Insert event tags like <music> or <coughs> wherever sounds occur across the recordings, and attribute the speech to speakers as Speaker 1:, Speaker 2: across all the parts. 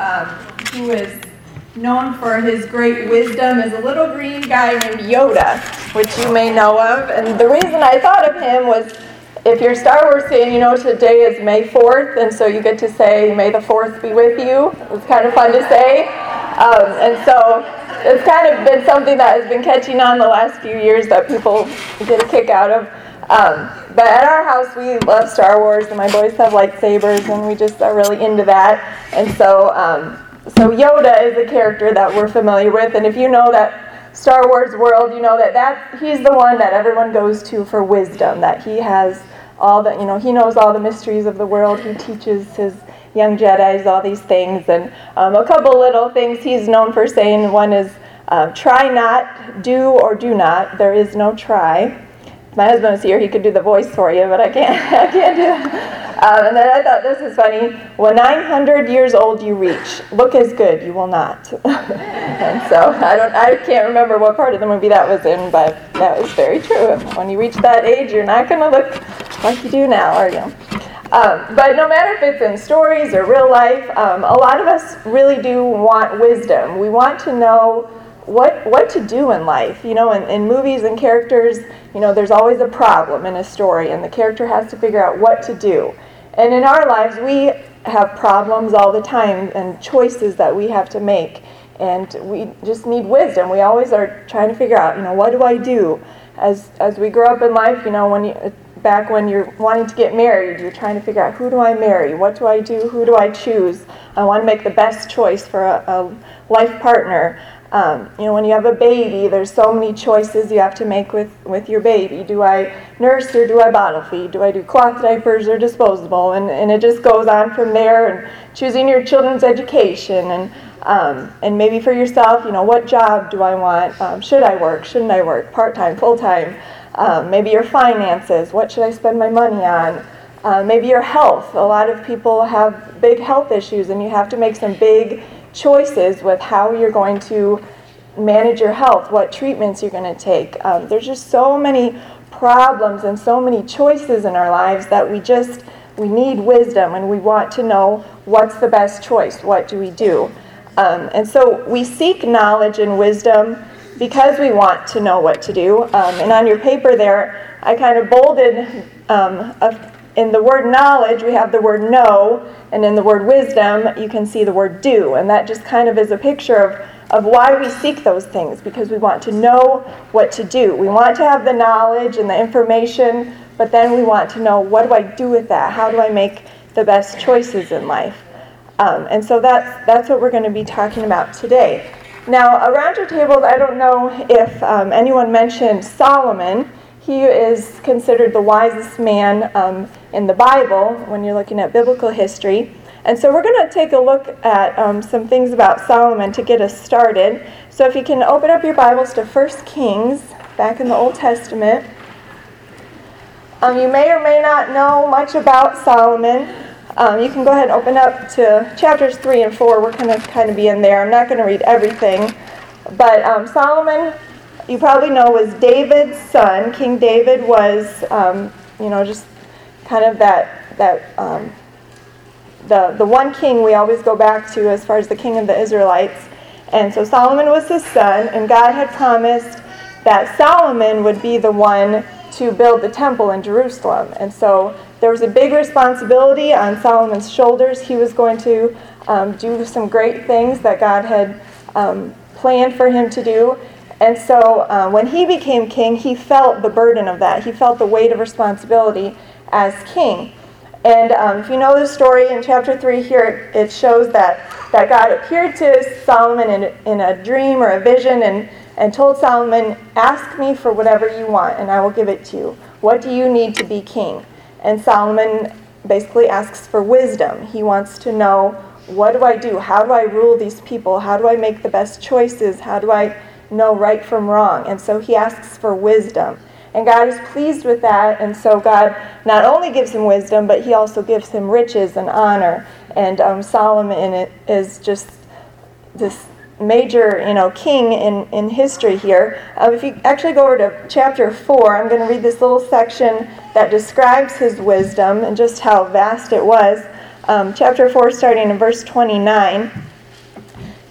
Speaker 1: um, who is known for his great wisdom is a little green guy named Yoda, which you may know of. And the reason I thought of him was if you're Star Wars fan, you know today is May 4th, and so you get to say, May the 4th be with you. It's kind of fun to say. Um, and so it's kind of been something that has been catching on the last few years that people get a kick out of. Um, but at our house, we love Star Wars, and my boys have lightsabers, and we just are really into that. And so, um, so Yoda is a character that we're familiar with, and if you know that Star Wars world, you know that that he's the one that everyone goes to for wisdom. That he has all the, you know, he knows all the mysteries of the world. He teaches his young Jedi's all these things, and um, a couple little things he's known for saying. One is, uh, "Try not, do or do not. There is no try." My husband was here, he could do the voice for you, but I can't, <laughs> I can't do it. Um, and then I thought this is funny. When 900 years old you reach, look as good you will not. <laughs> and so I don't, I can't remember what part of the movie that was in, but that was very true. When you reach that age, you're not going to look like you do now, are you? Um, but no matter if it's in stories or real life, um, a lot of us really do want wisdom. We want to know what what to do in life. You know, in, in movies and characters, you know, there's always a problem in a story, and the character has to figure out what to do. And in our lives, we have problems all the time and choices that we have to make. And we just need wisdom. We always are trying to figure out, you know, what do I do? As, as we grow up in life, you know, when you, back when you're wanting to get married, you're trying to figure out who do I marry? What do I do? Who do I choose? I want to make the best choice for a, a life partner. Um, you know, when you have a baby, there's so many choices you have to make with, with your baby. Do I nurse or do I bottle feed? Do I do cloth diapers or disposable? And, and it just goes on from there. And choosing your children's education and um, and maybe for yourself, you know, what job do I want? Um, should I work? Shouldn't I work? Part time, full time? Um, maybe your finances. What should I spend my money on? Uh, maybe your health. A lot of people have big health issues, and you have to make some big choices with how you're going to manage your health, what treatments you're going to take. Um, there's just so many problems and so many choices in our lives that we just we need wisdom and we want to know what's the best choice. What do we do? Um, and so we seek knowledge and wisdom because we want to know what to do. Um, and on your paper there, I kind of bolded um, a in the word knowledge, we have the word know, and in the word wisdom, you can see the word do. And that just kind of is a picture of, of why we seek those things, because we want to know what to do. We want to have the knowledge and the information, but then we want to know what do I do with that? How do I make the best choices in life? Um, and so that's, that's what we're going to be talking about today. Now, around your tables, I don't know if um, anyone mentioned Solomon. He is considered the wisest man um, in the Bible when you're looking at biblical history. And so we're going to take a look at um, some things about Solomon to get us started. So if you can open up your Bibles to 1 Kings, back in the Old Testament. Um, you may or may not know much about Solomon. Um, you can go ahead and open up to chapters 3 and 4. We're going to kind of be in there. I'm not going to read everything. But um, Solomon you probably know was David's son. King David was, um, you know, just kind of that that um, the the one king we always go back to as far as the king of the Israelites. And so Solomon was his son, and God had promised that Solomon would be the one to build the temple in Jerusalem. And so there was a big responsibility on Solomon's shoulders. He was going to um, do some great things that God had um, planned for him to do. And so uh, when he became king, he felt the burden of that. He felt the weight of responsibility as king. And um, if you know the story in chapter 3 here, it shows that, that God appeared to Solomon in, in a dream or a vision and, and told Solomon, Ask me for whatever you want, and I will give it to you. What do you need to be king? And Solomon basically asks for wisdom. He wants to know, What do I do? How do I rule these people? How do I make the best choices? How do I know right from wrong. And so he asks for wisdom. And God is pleased with that. And so God not only gives him wisdom, but he also gives him riches and honor. And um, Solomon is just this major, you know, king in, in history here. Uh, if you actually go over to chapter 4, I'm going to read this little section that describes his wisdom and just how vast it was. Um, chapter 4, starting in verse 29.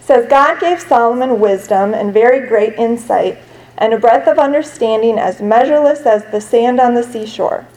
Speaker 1: Says God gave Solomon wisdom and very great insight and a breadth of understanding as measureless as the sand on the seashore.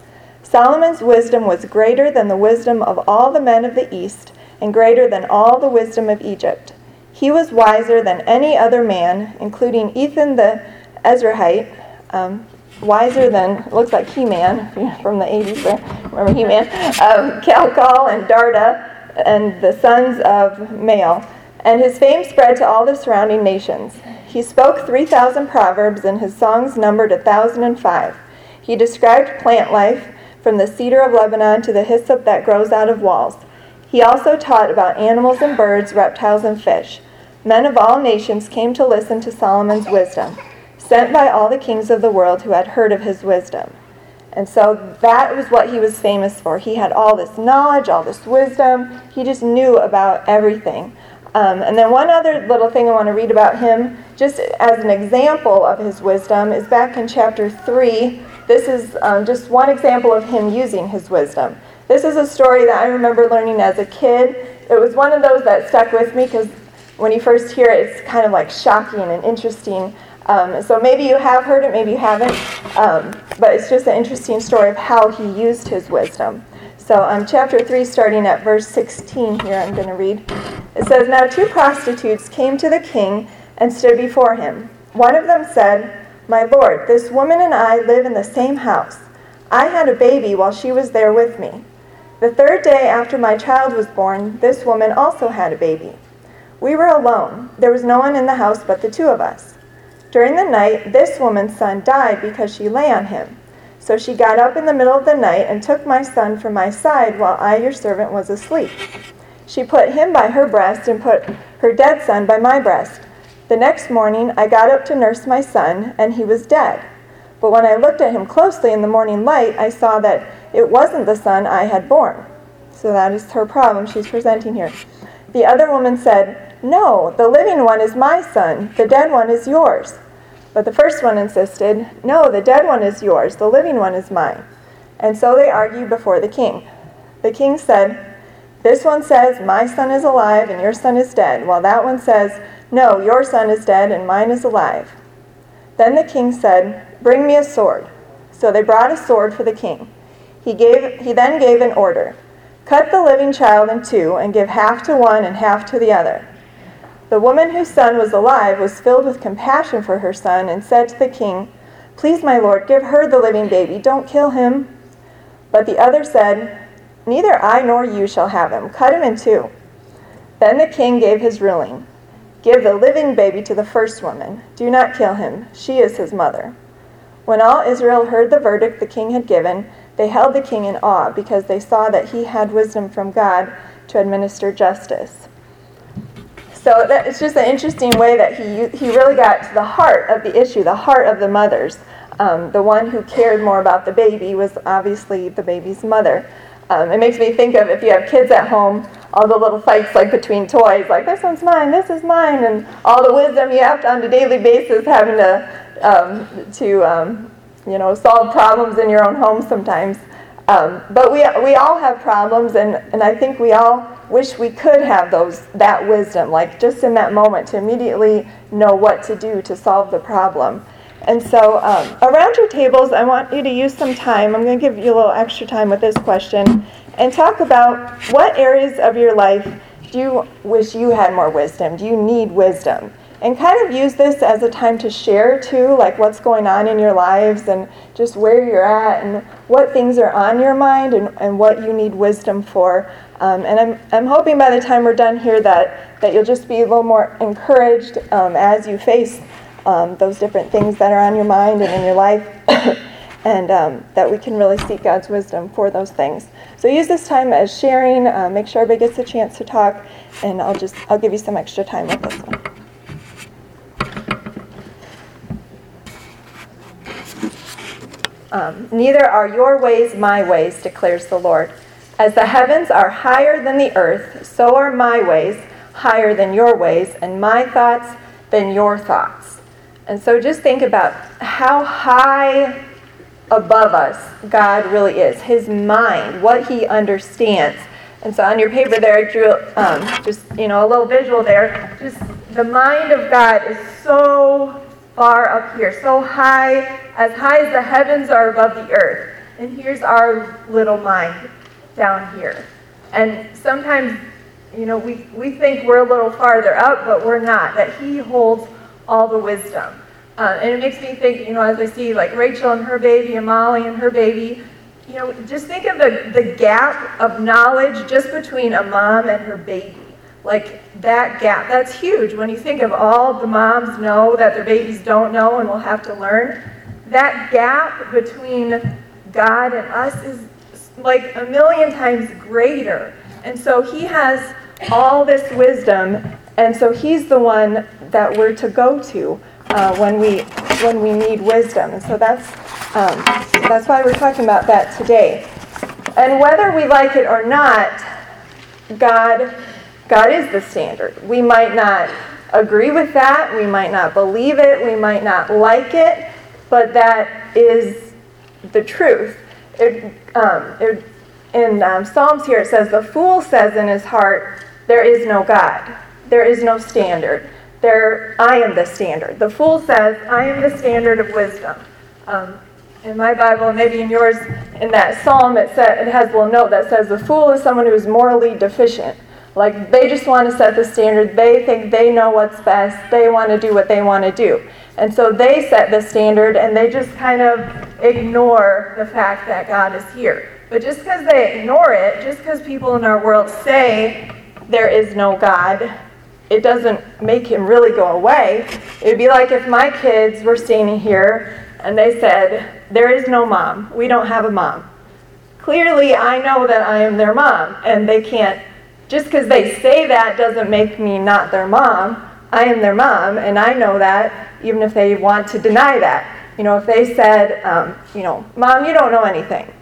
Speaker 1: Solomon's wisdom was greater than the wisdom of all the men of the east and greater than all the wisdom of Egypt. He was wiser than any other man, including Ethan the Ezrahite, um, wiser than, looks like He Man from the 80s there. Remember He Man? <laughs> Um, Calcol and Darda, and the sons of Mahli. And his fame spread to all the surrounding nations. He spoke 3,000 proverbs, and his songs numbered a 1,005. He described plant life, from the cedar of Lebanon to the hyssop that grows out of walls. He also taught about animals and birds, reptiles and fish. Men of all nations came to listen to Solomon's wisdom sent by all the kings of the world who had heard of his wisdom. And so that was what he was famous for. He had all this knowledge, all this wisdom. He just knew about everything. Um, and then one other little thing I want to read about him, just as an example of his wisdom, is back in chapter 3. This is um, just one example of him using his wisdom. This is a story that I remember learning as a kid. It was one of those that stuck with me because when you first hear it, it's kind of like shocking and interesting. Um, so maybe you have heard it, maybe you haven't, um, but it's just an interesting story of how he used his wisdom. So, um, chapter 3, starting at verse 16 here, I'm going to read. It says, Now two prostitutes came to the king and stood before him. One of them said, My lord, this woman and I live in the same house. I had a baby while she was there with me. The third day after my child was born, this woman also had a baby. We were alone. There was no one in the house but the two of us. During the night, this woman's son died because she lay on him. So she got up in the middle of the night and took my son from my side while I, your servant, was asleep. She put him by her breast and put her dead son by my breast. The next morning, I got up to nurse my son, and he was dead. But when I looked at him closely in the morning light, I saw that it wasn't the son I had born. So that is her problem she's presenting here. The other woman said, no, the living one is my son, the dead one is yours. But the first one insisted, No, the dead one is yours, the living one is mine. And so they argued before the king. The king said, This one says, My son is alive and your son is dead, while that one says, No, your son is dead and mine is alive. Then the king said, Bring me a sword. So they brought a sword for the king. He, gave, he then gave an order Cut the living child in two and give half to one and half to the other. The woman whose son was alive was filled with compassion for her son and said to the king, Please, my lord, give her the living baby. Don't kill him. But the other said, Neither I nor you shall have him. Cut him in two. Then the king gave his ruling Give the living baby to the first woman. Do not kill him. She is his mother. When all Israel heard the verdict the king had given, they held the king in awe because they saw that he had wisdom from God to administer justice. So that, it's just an interesting way that he, he really got to the heart of the issue, the heart of the mothers. Um, the one who cared more about the baby was obviously the baby's mother. Um, it makes me think of if you have kids at home, all the little fights like between toys, like this one's mine, this is mine, and all the wisdom you have to on a daily basis having to um, to um, you know solve problems in your own home sometimes. Um, but we, we all have problems, and, and I think we all wish we could have those that wisdom, like just in that moment, to immediately know what to do to solve the problem. And so, um, around your tables, I want you to use some time. I'm going to give you a little extra time with this question and talk about what areas of your life do you wish you had more wisdom? Do you need wisdom? And kind of use this as a time to share too, like what's going on in your lives and just where you're at and what things are on your mind and, and what you need wisdom for. Um, and I'm, I'm hoping by the time we're done here that, that you'll just be a little more encouraged um, as you face um, those different things that are on your mind and in your life. <coughs> and um, that we can really seek God's wisdom for those things. So use this time as sharing. Uh, make sure everybody gets a chance to talk, and I'll just I'll give you some extra time with this one. Um, Neither are your ways my ways, declares the Lord. As the heavens are higher than the earth, so are my ways higher than your ways, and my thoughts than your thoughts. And so just think about how high above us God really is, his mind, what he understands, And so on your paper there, I drew um, just, you know, a little visual there. Just the mind of God is so far up here, so high, as high as the heavens are above the earth. And here's our little mind down here. And sometimes, you know, we, we think we're a little farther up, but we're not, that He holds all the wisdom. Uh, and it makes me think, you know, as I see like Rachel and her baby and Molly and her baby, you know, just think of the, the gap of knowledge just between a mom and her baby. Like that gap, that's huge when you think of all the moms know that their babies don't know and will have to learn. That gap between God and us is like a million times greater. And so he has all this wisdom, and so he's the one that we're to go to uh, when we when we need wisdom. And so that's um, that's why we're talking about that today. And whether we like it or not, God God is the standard. We might not agree with that. We might not believe it. We might not like it, but that is the truth. It, um, it, in um, Psalms here, it says, The fool says in his heart, There is no God. There is no standard. There, I am the standard. The fool says, I am the standard of wisdom. Um, in my Bible, maybe in yours, in that psalm, it, said, it has a little note that says, The fool is someone who is morally deficient. Like they just want to set the standard. They think they know what's best. They want to do what they want to do. And so they set the standard and they just kind of ignore the fact that God is here. But just because they ignore it, just because people in our world say there is no God, it doesn't make him really go away. It would be like if my kids were standing here and they said, There is no mom. We don't have a mom. Clearly, I know that I am their mom, and they can't, just because they say that doesn't make me not their mom. I am their mom, and I know that, even if they want to deny that. You know, if they said, um, you know, Mom, you don't know anything.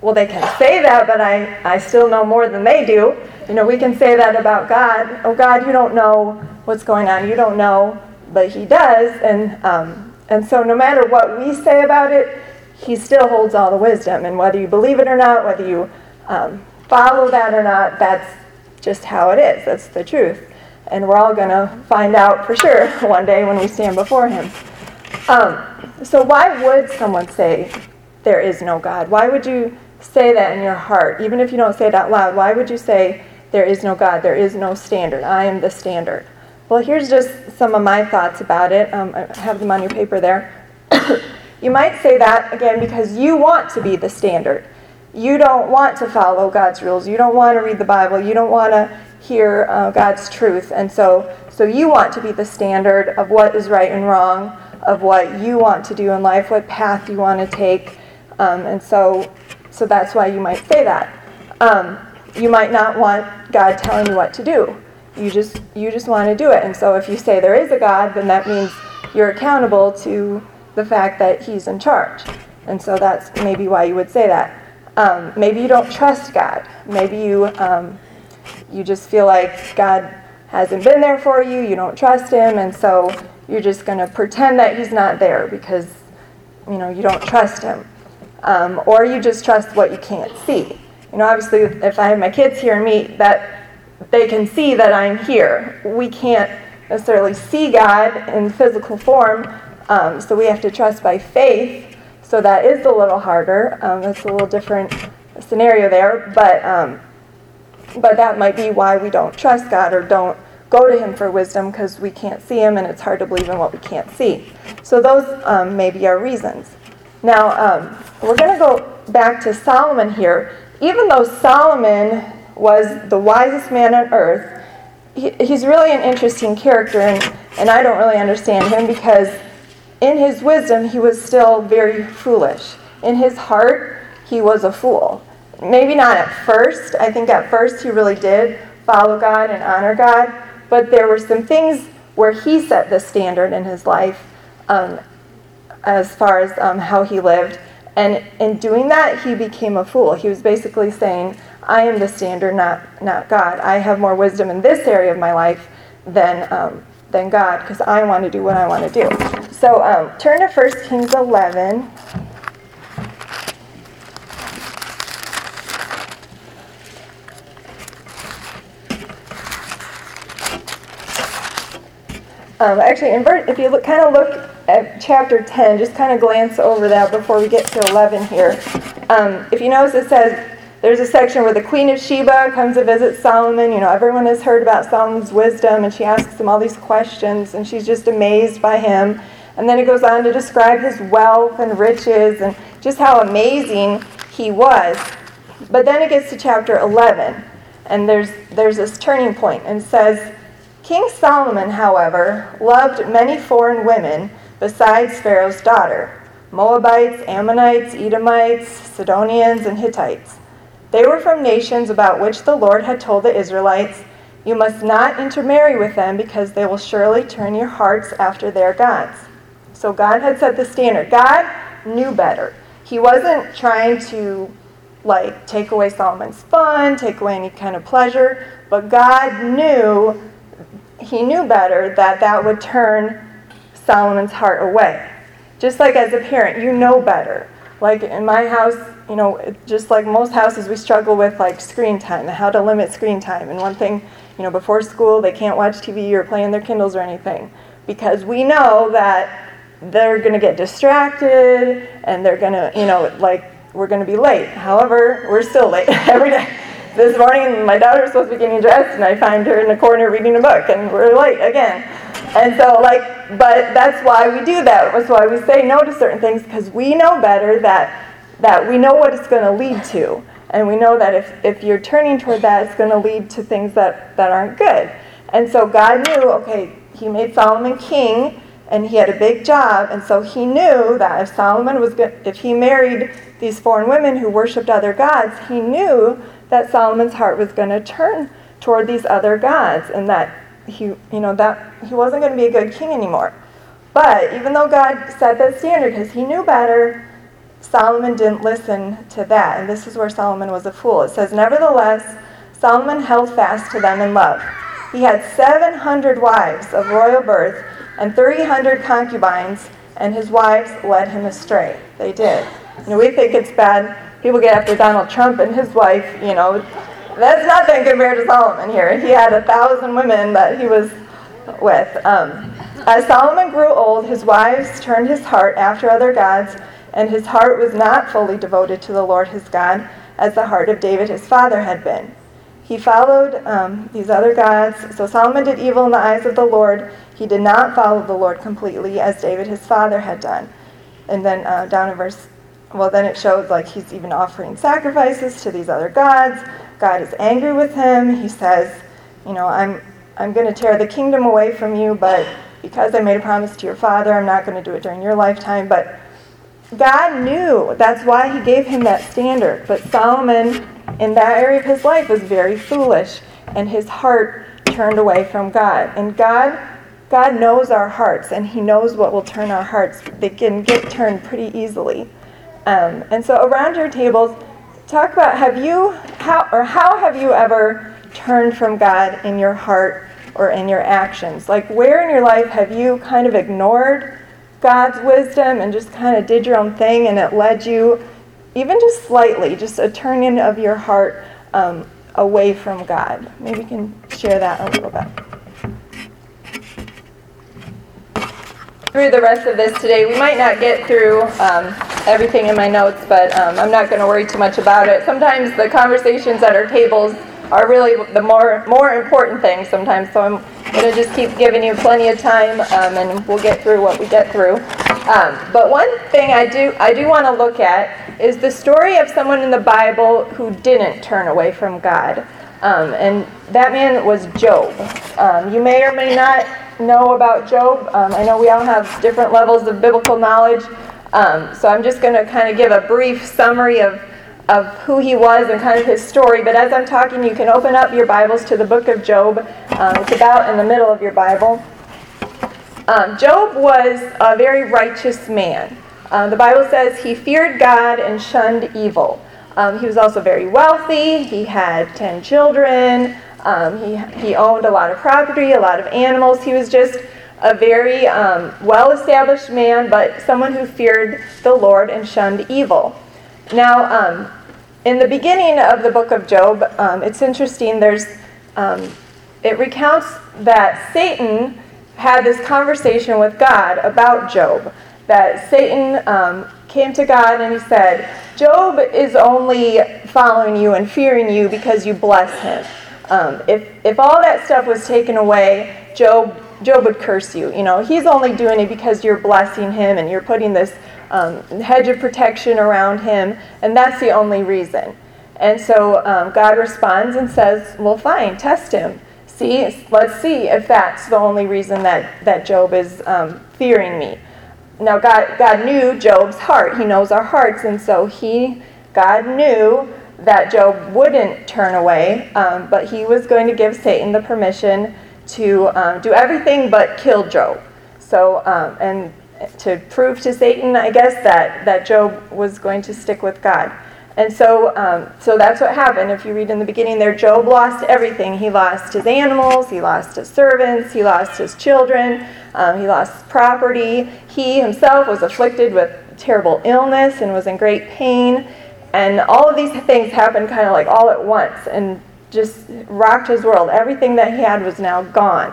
Speaker 1: Well, they can say that, but I, I still know more than they do. You know, we can say that about God. Oh, God, you don't know what's going on. You don't know, but He does. And, um, and so, no matter what we say about it, He still holds all the wisdom. And whether you believe it or not, whether you um, follow that or not, that's just how it is. That's the truth and we're all going to find out for sure <laughs> one day when we stand before Him. Um, so, why would someone say there is no God? Why would you say that in your heart, even if you don't say it out loud? Why would you say there is no God? There is no standard. I am the standard. Well, here's just some of my thoughts about it. Um, I have them on your paper there. <coughs> you might say that again because you want to be the standard. You don't want to follow God's rules. You don't want to read the Bible. You don't want to hear uh, God's truth. And so, so you want to be the standard of what is right and wrong, of what you want to do in life, what path you want to take. Um, and so, so that's why you might say that. Um, you might not want God telling you what to do. You just you just want to do it. And so if you say there is a God, then that means you're accountable to the fact that He's in charge. And so that's maybe why you would say that. Um, maybe you don't trust God. Maybe you um, you just feel like God hasn't been there for you, you don't trust him, and so you're just going to pretend that he's not there because you know you don't trust him. Um, or you just trust what you can't see. You know, obviously, if I have my kids here and meet, that they can see that I'm here. We can't necessarily see God in physical form, um, so we have to trust by faith. So that is a little harder. Um, that's a little different scenario there, but um, but that might be why we don't trust God or don't go to Him for wisdom because we can't see Him and it's hard to believe in what we can't see. So those um, may be our reasons. Now, um, we're going to go back to Solomon here. Even though Solomon was the wisest man on earth, he, he's really an interesting character, and, and I don't really understand him because in his wisdom, he was still very foolish. In his heart, he was a fool. Maybe not at first. I think at first he really did follow God and honor God, but there were some things where he set the standard in his life um, as far as um, how he lived. And in doing that, he became a fool. He was basically saying, I am the standard, not, not God. I have more wisdom in this area of my life than, um, than God because I want to do what I want to do. So um, turn to 1 Kings 11. Um, actually, invert. if you look, kind of look at chapter 10, just kind of glance over that before we get to 11 here. Um, if you notice, it says, there's a section where the Queen of Sheba comes to visit Solomon. You know, everyone has heard about Solomon's wisdom, and she asks him all these questions, and she's just amazed by him. And then it goes on to describe his wealth and riches and just how amazing he was. But then it gets to chapter 11, and there's, there's this turning point, and says, King Solomon, however, loved many foreign women besides Pharaoh's daughter Moabites, Ammonites, Edomites, Sidonians, and Hittites. They were from nations about which the Lord had told the Israelites, You must not intermarry with them because they will surely turn your hearts after their gods. So God had set the standard. God knew better. He wasn't trying to like take away Solomon's fun, take away any kind of pleasure, but God knew he knew better that that would turn Solomon's heart away. Just like as a parent, you know better. Like in my house, you know, just like most houses, we struggle with like screen time, how to limit screen time. And one thing, you know, before school, they can't watch TV or play on their Kindles or anything because we know that they're going to get distracted and they're going to, you know, like we're going to be late. However, we're still late <laughs> every day. This morning, my daughter was supposed to be getting dressed, and I find her in the corner reading a book, and we're late again. And so, like, but that's why we do that. That's why we say no to certain things because we know better that that we know what it's going to lead to, and we know that if if you're turning toward that, it's going to lead to things that that aren't good. And so God knew, okay, He made Solomon king and he had a big job and so he knew that if solomon was good if he married these foreign women who worshiped other gods he knew that solomon's heart was going to turn toward these other gods and that he you know that he wasn't going to be a good king anymore but even though god set that standard because he knew better solomon didn't listen to that and this is where solomon was a fool it says nevertheless solomon held fast to them in love he had 700 wives of royal birth and 300 concubines, and his wives led him astray. They did. You know, we think it's bad. People get after Donald Trump and his wife, you know. That's nothing compared to Solomon here. He had a thousand women that he was with. Um, as Solomon grew old, his wives turned his heart after other gods, and his heart was not fully devoted to the Lord his God, as the heart of David his father had been. He followed um, these other gods. So Solomon did evil in the eyes of the Lord. He did not follow the Lord completely as David his father had done. And then uh, down in verse, well, then it shows like he's even offering sacrifices to these other gods. God is angry with him. He says, you know, I'm, I'm going to tear the kingdom away from you, but because I made a promise to your father, I'm not going to do it during your lifetime. But God knew. That's why he gave him that standard. But Solomon in that area of his life was very foolish and his heart turned away from God. And God God knows our hearts and he knows what will turn our hearts. They can get turned pretty easily. Um, and so around your tables, talk about have you how or how have you ever turned from God in your heart or in your actions? Like where in your life have you kind of ignored God's wisdom and just kind of did your own thing and it led you even just slightly, just a turning of your heart um, away from God. Maybe you can share that a little bit. Through the rest of this today, we might not get through um, everything in my notes, but um, I'm not going to worry too much about it. Sometimes the conversations at our tables are really the more more important things sometimes. So I'm going to just keep giving you plenty of time, um, and we'll get through what we get through. Um, but one thing I do I do want to look at is the story of someone in the Bible who didn't turn away from God, um, and that man was Job. Um, you may or may not know about Job. Um, I know we all have different levels of biblical knowledge, um, so I'm just going to kind of give a brief summary of of who he was and kind of his story. But as I'm talking, you can open up your Bibles to the book of Job. Um, it's about in the middle of your Bible. Um, Job was a very righteous man. Uh, the Bible says he feared God and shunned evil. Um, he was also very wealthy. He had 10 children. Um, he, he owned a lot of property, a lot of animals. He was just a very um, well established man, but someone who feared the Lord and shunned evil. Now, um, in the beginning of the book of Job, um, it's interesting. There's um, it recounts that Satan had this conversation with God about Job. That Satan um, came to God and he said, Job is only following you and fearing you because you bless him. Um, if, if all that stuff was taken away, Job, Job would curse you. You know, he's only doing it because you're blessing him and you're putting this um, hedge of protection around him, and that's the only reason. And so um, God responds and says, Well, fine, test him. See, let's see if that's the only reason that, that Job is um, fearing me. Now, God, God knew Job's heart. He knows our hearts, and so he, God knew that Job wouldn't turn away, um, but he was going to give Satan the permission to um, do everything but kill Job. So, um, and to prove to Satan, I guess, that, that Job was going to stick with God. And so, um, so that's what happened. If you read in the beginning there, Job lost everything. He lost his animals, he lost his servants, he lost his children, um, he lost property. He himself was afflicted with terrible illness and was in great pain. And all of these things happened kind of like all at once and just rocked his world. Everything that he had was now gone.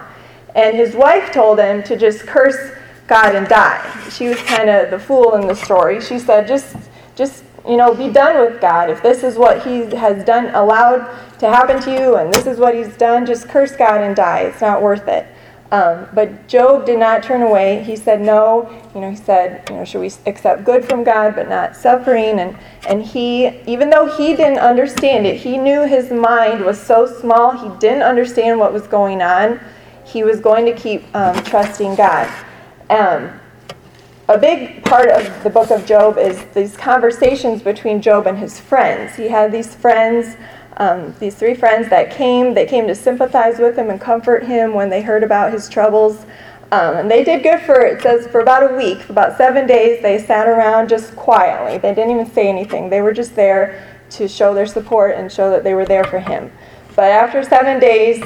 Speaker 1: And his wife told him to just curse God and die. She was kind of the fool in the story. She said, just, just, you know, be done with God. If this is what he has done, allowed to happen to you, and this is what he's done, just curse God and die. It's not worth it. Um, but Job did not turn away. He said no. You know, he said, you know, should we accept good from God but not suffering? And and he, even though he didn't understand it, he knew his mind was so small. He didn't understand what was going on. He was going to keep um, trusting God. Um, a big part of the book of Job is these conversations between Job and his friends. He had these friends um, these three friends that came, they came to sympathize with him and comfort him when they heard about his troubles. Um, and they did good for, it says, for about a week, about seven days, they sat around just quietly. They didn't even say anything. They were just there to show their support and show that they were there for him. But after seven days,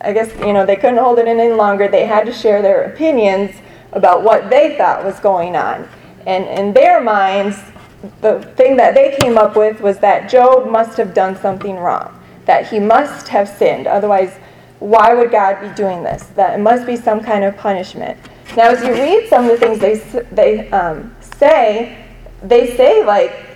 Speaker 1: I guess, you know, they couldn't hold it in any longer. They had to share their opinions about what they thought was going on. And in their minds, the thing that they came up with was that Job must have done something wrong, that he must have sinned. Otherwise, why would God be doing this? That it must be some kind of punishment. Now, as you read some of the things they, they um, say, they say, like,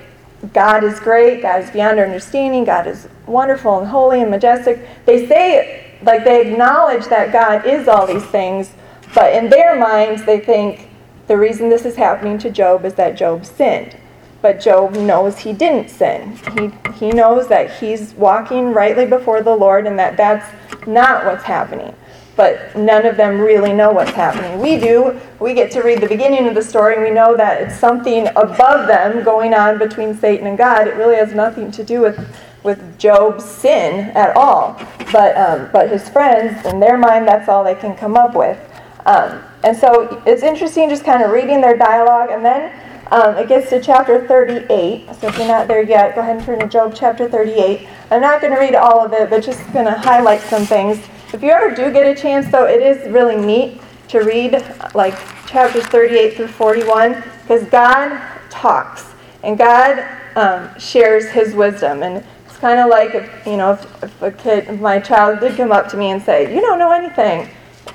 Speaker 1: God is great, God is beyond our understanding, God is wonderful and holy and majestic. They say, like, they acknowledge that God is all these things, but in their minds, they think the reason this is happening to Job is that Job sinned. But Job knows he didn't sin. He, he knows that he's walking rightly before the Lord and that that's not what's happening. But none of them really know what's happening. We do. We get to read the beginning of the story and we know that it's something above them going on between Satan and God. It really has nothing to do with, with Job's sin at all. But, um, but his friends, in their mind, that's all they can come up with. Um, and so it's interesting just kind of reading their dialogue and then um, it gets to chapter 38. So if you're not there yet, go ahead and turn to Job chapter 38. I'm not going to read all of it, but just going to highlight some things. If you ever do get a chance, though, it is really neat to read like chapters 38 through 41 because God talks and God um, shares His wisdom. And it's kind of like if you know if, if a kid, if my child did come up to me and say, "You don't know anything,"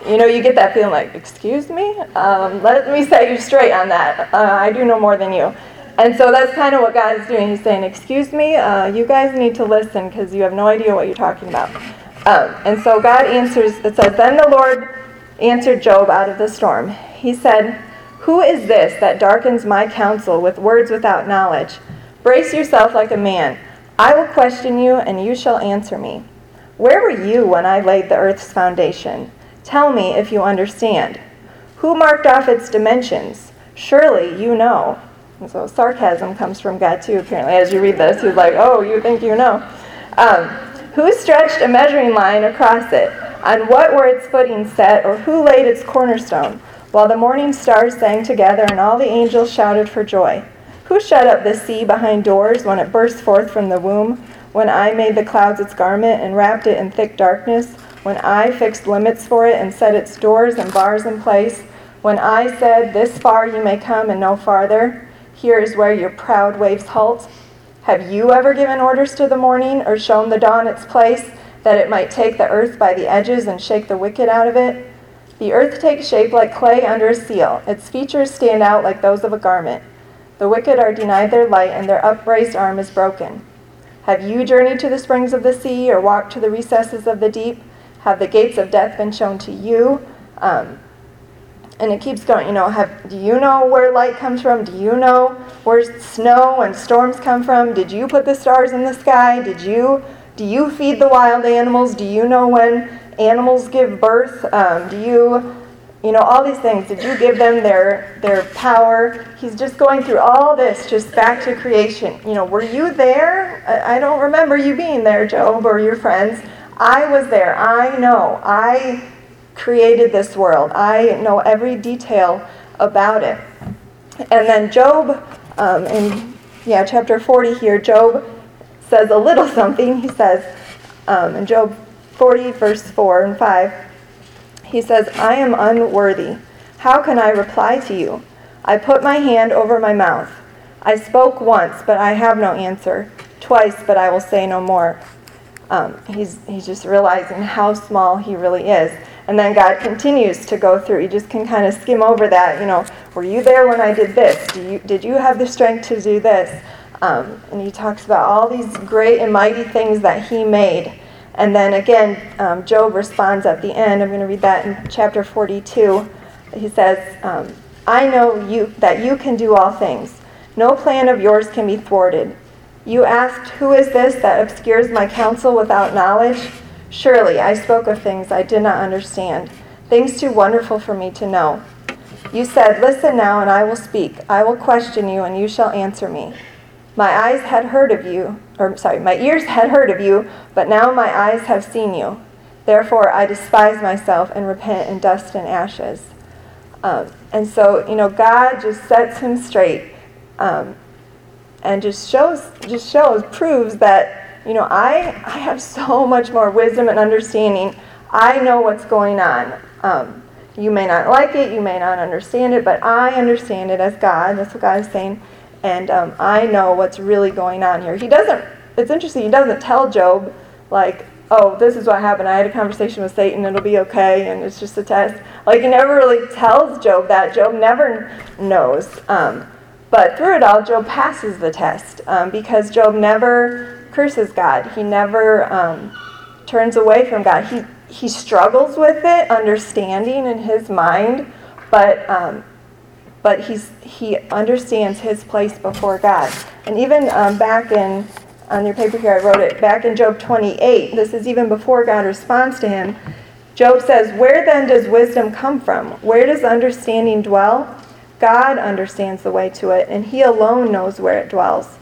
Speaker 1: you know, you get that feeling like, excuse me? Um, let me set you straight on that. Uh, I do know more than you. And so that's kind of what God is doing. He's saying, excuse me, uh, you guys need to listen because you have no idea what you're talking about. Um, and so God answers, it says, Then the Lord answered Job out of the storm. He said, Who is this that darkens my counsel with words without knowledge? Brace yourself like a man. I will question you, and you shall answer me. Where were you when I laid the earth's foundation? Tell me if you understand. Who marked off its dimensions? Surely you know. And so sarcasm comes from God too, apparently. As you read this, he's like, oh, you think you know. Um, who stretched a measuring line across it? On what were its footings set, or who laid its cornerstone? While the morning stars sang together and all the angels shouted for joy. Who shut up the sea behind doors when it burst forth from the womb? When I made the clouds its garment and wrapped it in thick darkness? When I fixed limits for it and set its doors and bars in place, when I said, This far you may come and no farther, here is where your proud waves halt. Have you ever given orders to the morning or shown the dawn its place, that it might take the earth by the edges and shake the wicked out of it? The earth takes shape like clay under a seal. Its features stand out like those of a garment. The wicked are denied their light, and their upraised arm is broken. Have you journeyed to the springs of the sea, or walked to the recesses of the deep? Have the gates of death been shown to you? Um, and it keeps going. You know, have do you know where light comes from? Do you know where snow and storms come from? Did you put the stars in the sky? Did you do you feed the wild animals? Do you know when animals give birth? Um, do you, you know, all these things? Did you give them their their power? He's just going through all this, just back to creation. You know, were you there? I, I don't remember you being there, Job, or your friends. I was there. I know. I created this world. I know every detail about it. And then Job, um, in yeah, chapter 40 here, Job says a little <laughs> something. He says um, in Job 40, verse 4 and 5, he says, I am unworthy. How can I reply to you? I put my hand over my mouth. I spoke once, but I have no answer. Twice, but I will say no more. Um, he's, he's just realizing how small he really is. And then God continues to go through. You just can kind of skim over that. You know, were you there when I did this? Do you, did you have the strength to do this? Um, and he talks about all these great and mighty things that he made. And then again, um, Job responds at the end. I'm going to read that in chapter 42. He says, um, I know you that you can do all things. No plan of yours can be thwarted. You asked, Who is this that obscures my counsel without knowledge? Surely I spoke of things I did not understand, things too wonderful for me to know. You said, Listen now, and I will speak. I will question you, and you shall answer me. My eyes had heard of you, or sorry, my ears had heard of you, but now my eyes have seen you. Therefore, I despise myself and repent in dust and ashes. Um, and so, you know, God just sets him straight um, and just shows, just shows, proves that, you know, I, I have so much more wisdom and understanding. I know what's going on. Um, you may not like it, you may not understand it, but I understand it as God. That's what God is saying and um, I know what's really going on here. He doesn't, it's interesting, he doesn't tell Job, like, oh, this is what happened. I had a conversation with Satan, it'll be okay, and it's just a test. Like, he never really tells Job that. Job never knows. Um, but through it all, Job passes the test um, because Job never curses God. He never um, turns away from God. He, he struggles with it, understanding in his mind, but um, but he's, he understands his place before God. And even um, back in, on your paper here, I wrote it, back in Job 28, this is even before God responds to him. Job says, Where then does wisdom come from? Where does understanding dwell? God understands the way to it, and he alone knows where it dwells.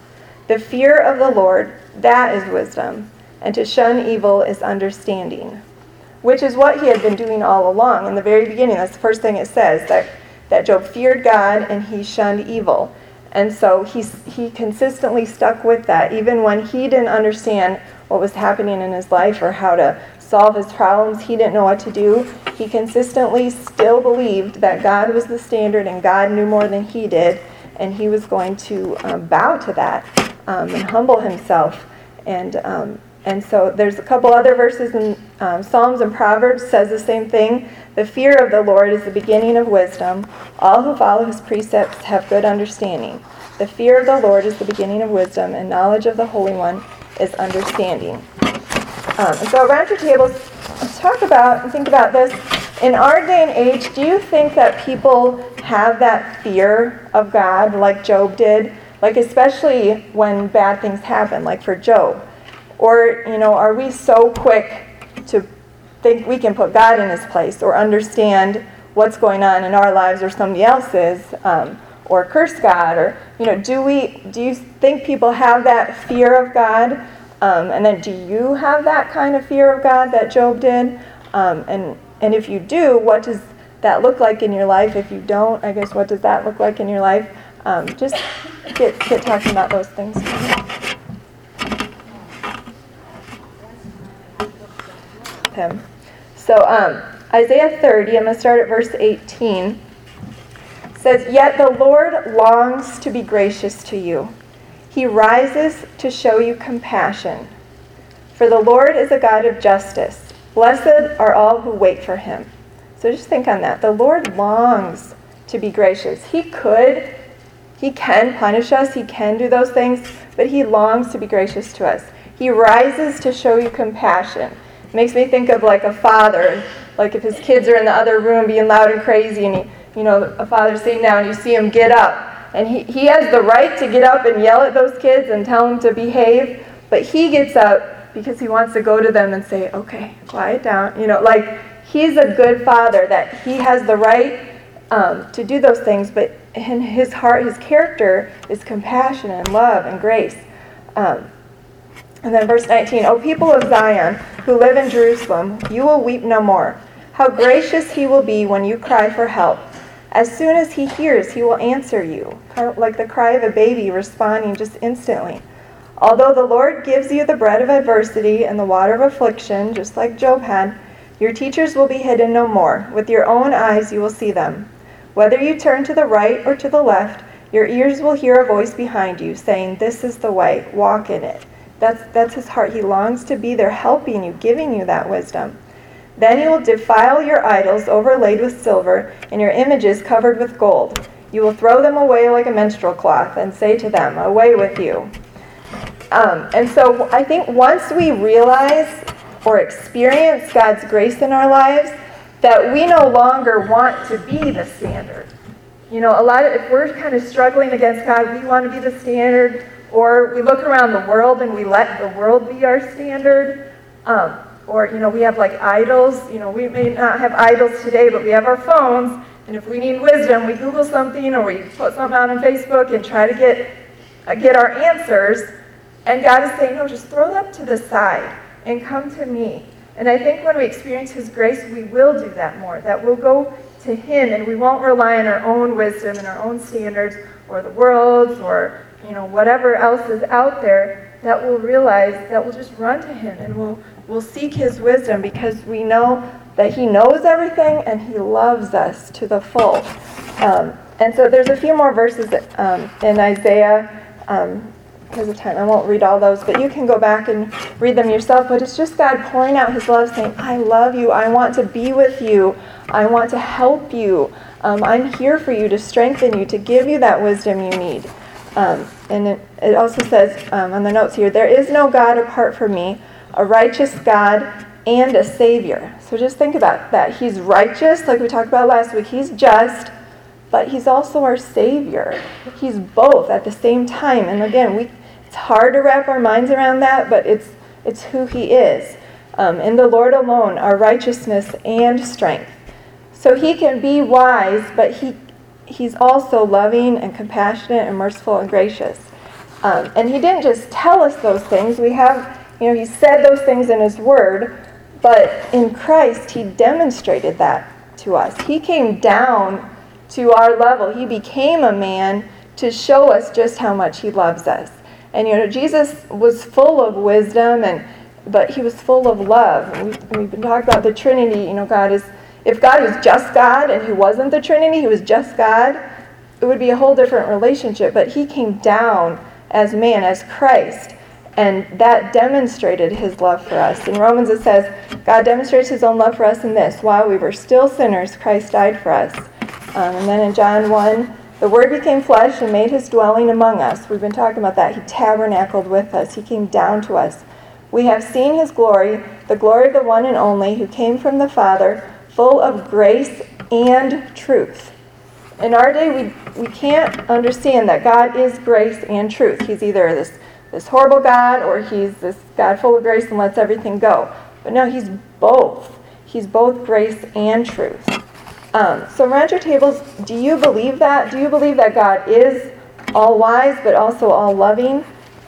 Speaker 1: The fear of the Lord, that is wisdom, and to shun evil is understanding. Which is what he had been doing all along. In the very beginning, that's the first thing it says, that that Job feared God and he shunned evil. And so he's, he consistently stuck with that, even when he didn't understand what was happening in his life or how to solve his problems. He didn't know what to do. He consistently still believed that God was the standard and God knew more than he did, and he was going to um, bow to that um, and humble himself. And um, and so there's a couple other verses in um, Psalms and Proverbs says the same thing. The fear of the Lord is the beginning of wisdom. All who follow his precepts have good understanding. The fear of the Lord is the beginning of wisdom, and knowledge of the Holy One is understanding. Um, so around your tables, let's talk about and think about this. In our day and age, do you think that people have that fear of God like Job did? Like especially when bad things happen, like for Job. Or, you know, are we so quick to think we can put God in his place or understand what's going on in our lives or somebody else's um, or curse God? Or, you know, do we, do you think people have that fear of God? Um, and then do you have that kind of fear of God that Job did? Um, and, and if you do, what does that look like in your life? If you don't, I guess what does that look like in your life? Um, just get, get talking about those things. him. So um, Isaiah 30, I'm going to start at verse 18, says, Yet the Lord longs to be gracious to you. He rises to show you compassion. For the Lord is a God of justice. Blessed are all who wait for him. So just think on that. The Lord longs to be gracious. He could, He can punish us, He can do those things, but He longs to be gracious to us. He rises to show you compassion. It makes me think of like a father, like if his kids are in the other room being loud and crazy, and he, you know, a father's sitting down, and you see him get up. And he, he has the right to get up and yell at those kids and tell them to behave, but he gets up because he wants to go to them and say, okay, quiet down. You know, like he's a good father, that he has the right um, to do those things, but in his heart, his character is compassion and love and grace. Um, and then verse 19, O people of Zion, who live in Jerusalem, you will weep no more. How gracious he will be when you cry for help. As soon as he hears, he will answer you, like the cry of a baby responding just instantly. Although the Lord gives you the bread of adversity and the water of affliction, just like Job had, your teachers will be hidden no more. With your own eyes you will see them. Whether you turn to the right or to the left, your ears will hear a voice behind you saying, This is the way, walk in it. That's, that's his heart. He longs to be there helping you, giving you that wisdom. Then you will defile your idols overlaid with silver and your images covered with gold. You will throw them away like a menstrual cloth and say to them, Away with you. Um, and so I think once we realize or experience God's grace in our lives, that we no longer want to be the standard. You know, a lot of, if we're kind of struggling against God, we want to be the standard, or we look around the world and we let the world be our standard. Um, or, you know, we have like idols. You know, we may not have idols today, but we have our phones. And if we need wisdom, we Google something or we put something out on Facebook and try to get, uh, get our answers. And God is saying, no, just throw that to the side and come to me. And I think when we experience His grace, we will do that more. That we'll go to Him and we won't rely on our own wisdom and our own standards or the world's or you know whatever else is out there. That we'll realize that we'll just run to Him and we'll we'll seek His wisdom because we know that He knows everything and He loves us to the full. Um, and so there's a few more verses um, in Isaiah. Um, because of time, I won't read all those, but you can go back and read them yourself. But it's just God pouring out His love, saying, I love you. I want to be with you. I want to help you. Um, I'm here for you to strengthen you, to give you that wisdom you need. Um, and it, it, also says um, on the notes here, there is no God apart from me, a righteous God and a Savior. So just think about that. He's righteous, like we talked about last week. He's just but he's also our savior. He's both at the same time. And again, we it's hard to wrap our minds around that, but it's it's who he is. Um, in the Lord alone, our righteousness and strength. So he can be wise, but he he's also loving and compassionate and merciful and gracious. Um, and he didn't just tell us those things. We have, you know, he said those things in his word, but in Christ, he demonstrated that to us. He came down to our level. He became a man to show us just how much he loves us. And you know, Jesus was full of wisdom and but he was full of love. We've, we've been talking about the Trinity. You know, God is if God was just God and he wasn't the Trinity, he was just God, it would be a whole different relationship. But he came down as man, as Christ, and that demonstrated his love for us. In Romans it says, God demonstrates his own love for us in this while we were still sinners, Christ died for us. Um, and then in John 1, the Word became flesh and made his dwelling among us. We've been talking about that. He tabernacled with us, he came down to us. We have seen his glory, the glory of the one and only who came from the Father, full of grace and truth. In our day, we, we can't understand that God is grace and truth. He's either this, this horrible God or he's this God full of grace and lets everything go. But no, he's both. He's both grace and truth. Um, so, around your tables, do you believe that? Do you believe that God is all wise but also all loving?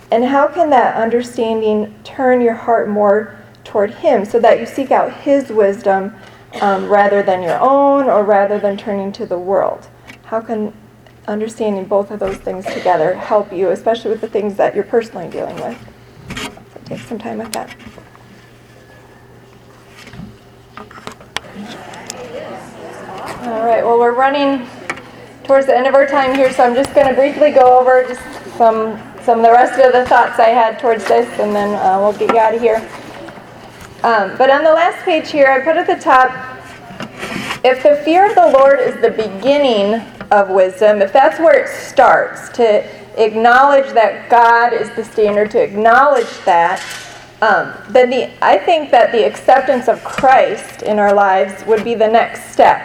Speaker 1: And how can that understanding turn your heart more toward Him so that you seek out His wisdom um, rather than your own or rather than turning to the world? How can understanding both of those things together help you, especially with the things that you're personally dealing with? So take some time with that. All right, well, we're running towards the end of our time here, so I'm just going to briefly go over just some some of the rest of the thoughts I had towards this, and then uh, we'll get you out of here. Um, but on the last page here, I put at the top if the fear of the Lord is the beginning of wisdom, if that's where it starts, to acknowledge that God is the standard, to acknowledge that, um, then the, I think that the acceptance of Christ in our lives would be the next step.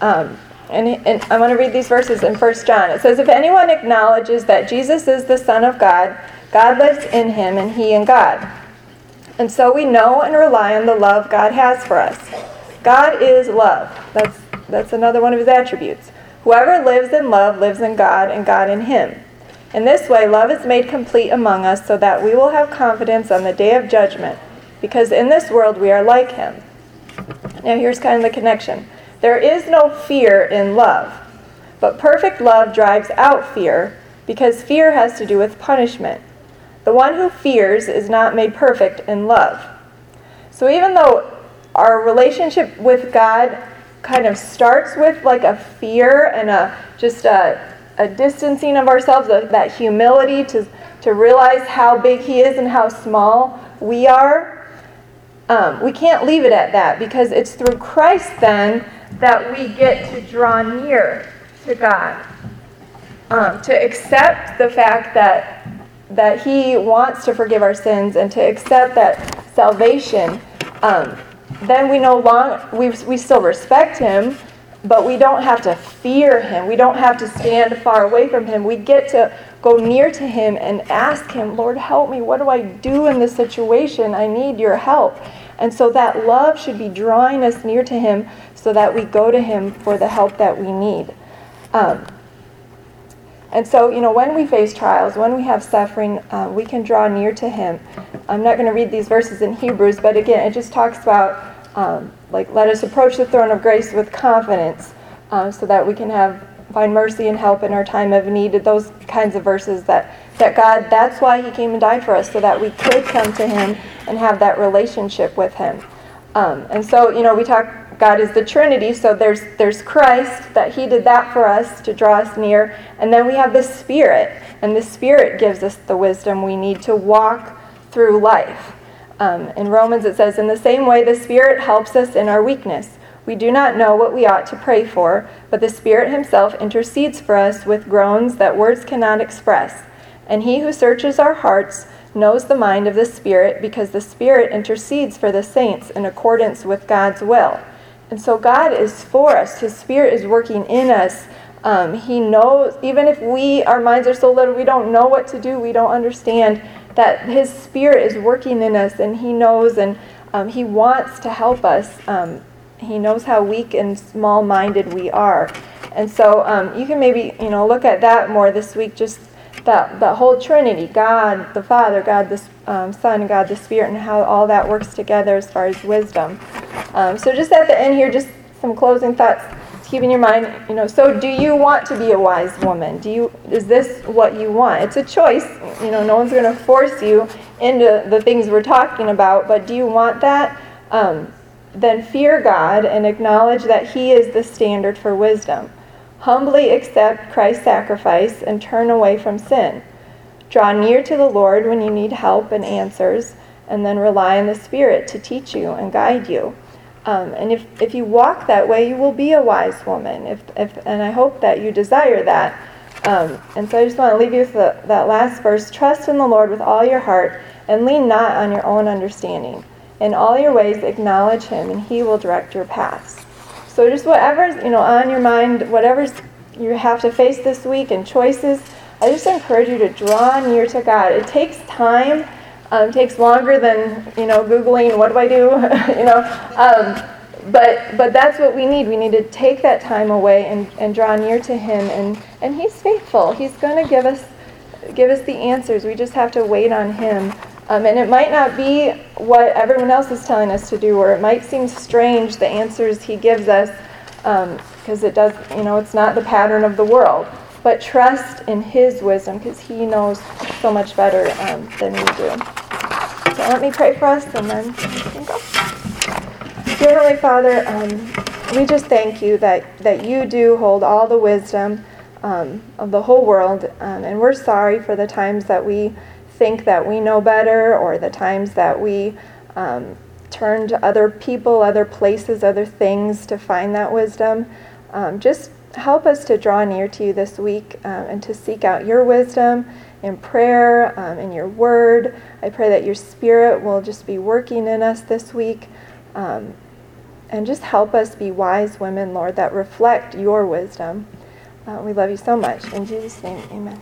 Speaker 1: Um, and, and I want to read these verses in 1 John. It says, If anyone acknowledges that Jesus is the Son of God, God lives in him and he in God. And so we know and rely on the love God has for us. God is love. That's, that's another one of his attributes. Whoever lives in love lives in God and God in him. In this way, love is made complete among us so that we will have confidence on the day of judgment, because in this world we are like him. Now, here's kind of the connection there is no fear in love, but perfect love drives out fear, because fear has to do with punishment. The one who fears is not made perfect in love. So, even though our relationship with God kind of starts with like a fear and a just a, a distancing of ourselves, that humility to, to realize how big He is and how small we are. Um, we can't leave it at that because it's through Christ then that we get to draw near to God. Um, to accept the fact that that He wants to forgive our sins and to accept that salvation um, then we no longer we, we still respect him but we don't have to fear him. We don't have to stand far away from him. We get to go near to him and ask him lord help me. What do i do in this situation? I need your help. And so that love should be drawing us near to him so that we go to him for the help that we need. Um, and so, you know, when we face trials, when we have suffering, uh, we can draw near to Him. I'm not going to read these verses in Hebrews, but again, it just talks about, um, like, let us approach the throne of grace with confidence uh, so that we can have find mercy and help in our time of need. Those kinds of verses that, that God, that's why He came and died for us, so that we could come to Him and have that relationship with Him. Um, and so, you know, we talk God is the Trinity, so there's there's Christ that He did that for us to draw us near, and then we have the Spirit, and the Spirit gives us the wisdom we need to walk through life. Um, in Romans, it says, "In the same way, the Spirit helps us in our weakness. We do not know what we ought to pray for, but the Spirit Himself intercedes for us with groans that words cannot express. And He who searches our hearts." knows the mind of the Spirit because the Spirit intercedes for the saints in accordance with God's will. And so God is for us. His Spirit is working in us. Um, he knows, even if we, our minds are so little, we don't know what to do, we don't understand that His Spirit is working in us and He knows and um, He wants to help us. Um, he knows how weak and small minded we are. And so um, you can maybe, you know, look at that more this week, just that, that whole Trinity God the Father, God the um, Son, God the Spirit, and how all that works together as far as wisdom. Um, so just at the end here, just some closing thoughts to keep in your mind. You know, so do you want to be a wise woman? Do you is this what you want? It's a choice. You know, no one's going to force you into the things we're talking about. But do you want that? Um, then fear God and acknowledge that He is the standard for wisdom. Humbly accept Christ's sacrifice and turn away from sin. Draw near to the Lord when you need help and answers, and then rely on the Spirit to teach you and guide you. Um, and if, if you walk that way, you will be a wise woman. If, if, and I hope that you desire that. Um, and so I just want to leave you with the, that last verse Trust in the Lord with all your heart and lean not on your own understanding. In all your ways, acknowledge Him, and He will direct your paths. So just whatever's you know on your mind, whatever's you have to face this week and choices, I just encourage you to draw near to God. It takes time um, takes longer than you know googling what do I do, <laughs> you know. Um, but but that's what we need. We need to take that time away and, and draw near to Him, and and He's faithful. He's going to give us give us the answers. We just have to wait on Him. Um, and it might not be what everyone else is telling us to do, or it might seem strange the answers He gives us, because um, it does. You know, it's not the pattern of the world but trust in His wisdom because He knows so much better um, than we do. So let me pray for us and then we can go. Dear Heavenly Father, um, we just thank you that, that you do hold all the wisdom um, of the whole world, and we're sorry for the times that we think that we know better or the times that we turn to other people, other places, other things to find that wisdom. Just help us to draw near to you this week um, and to seek out your wisdom in prayer, um, in your word. I pray that your spirit will just be working in us this week. Um, and just help us be wise women, Lord, that reflect your wisdom. Uh, we love you so much. In Jesus' name, amen.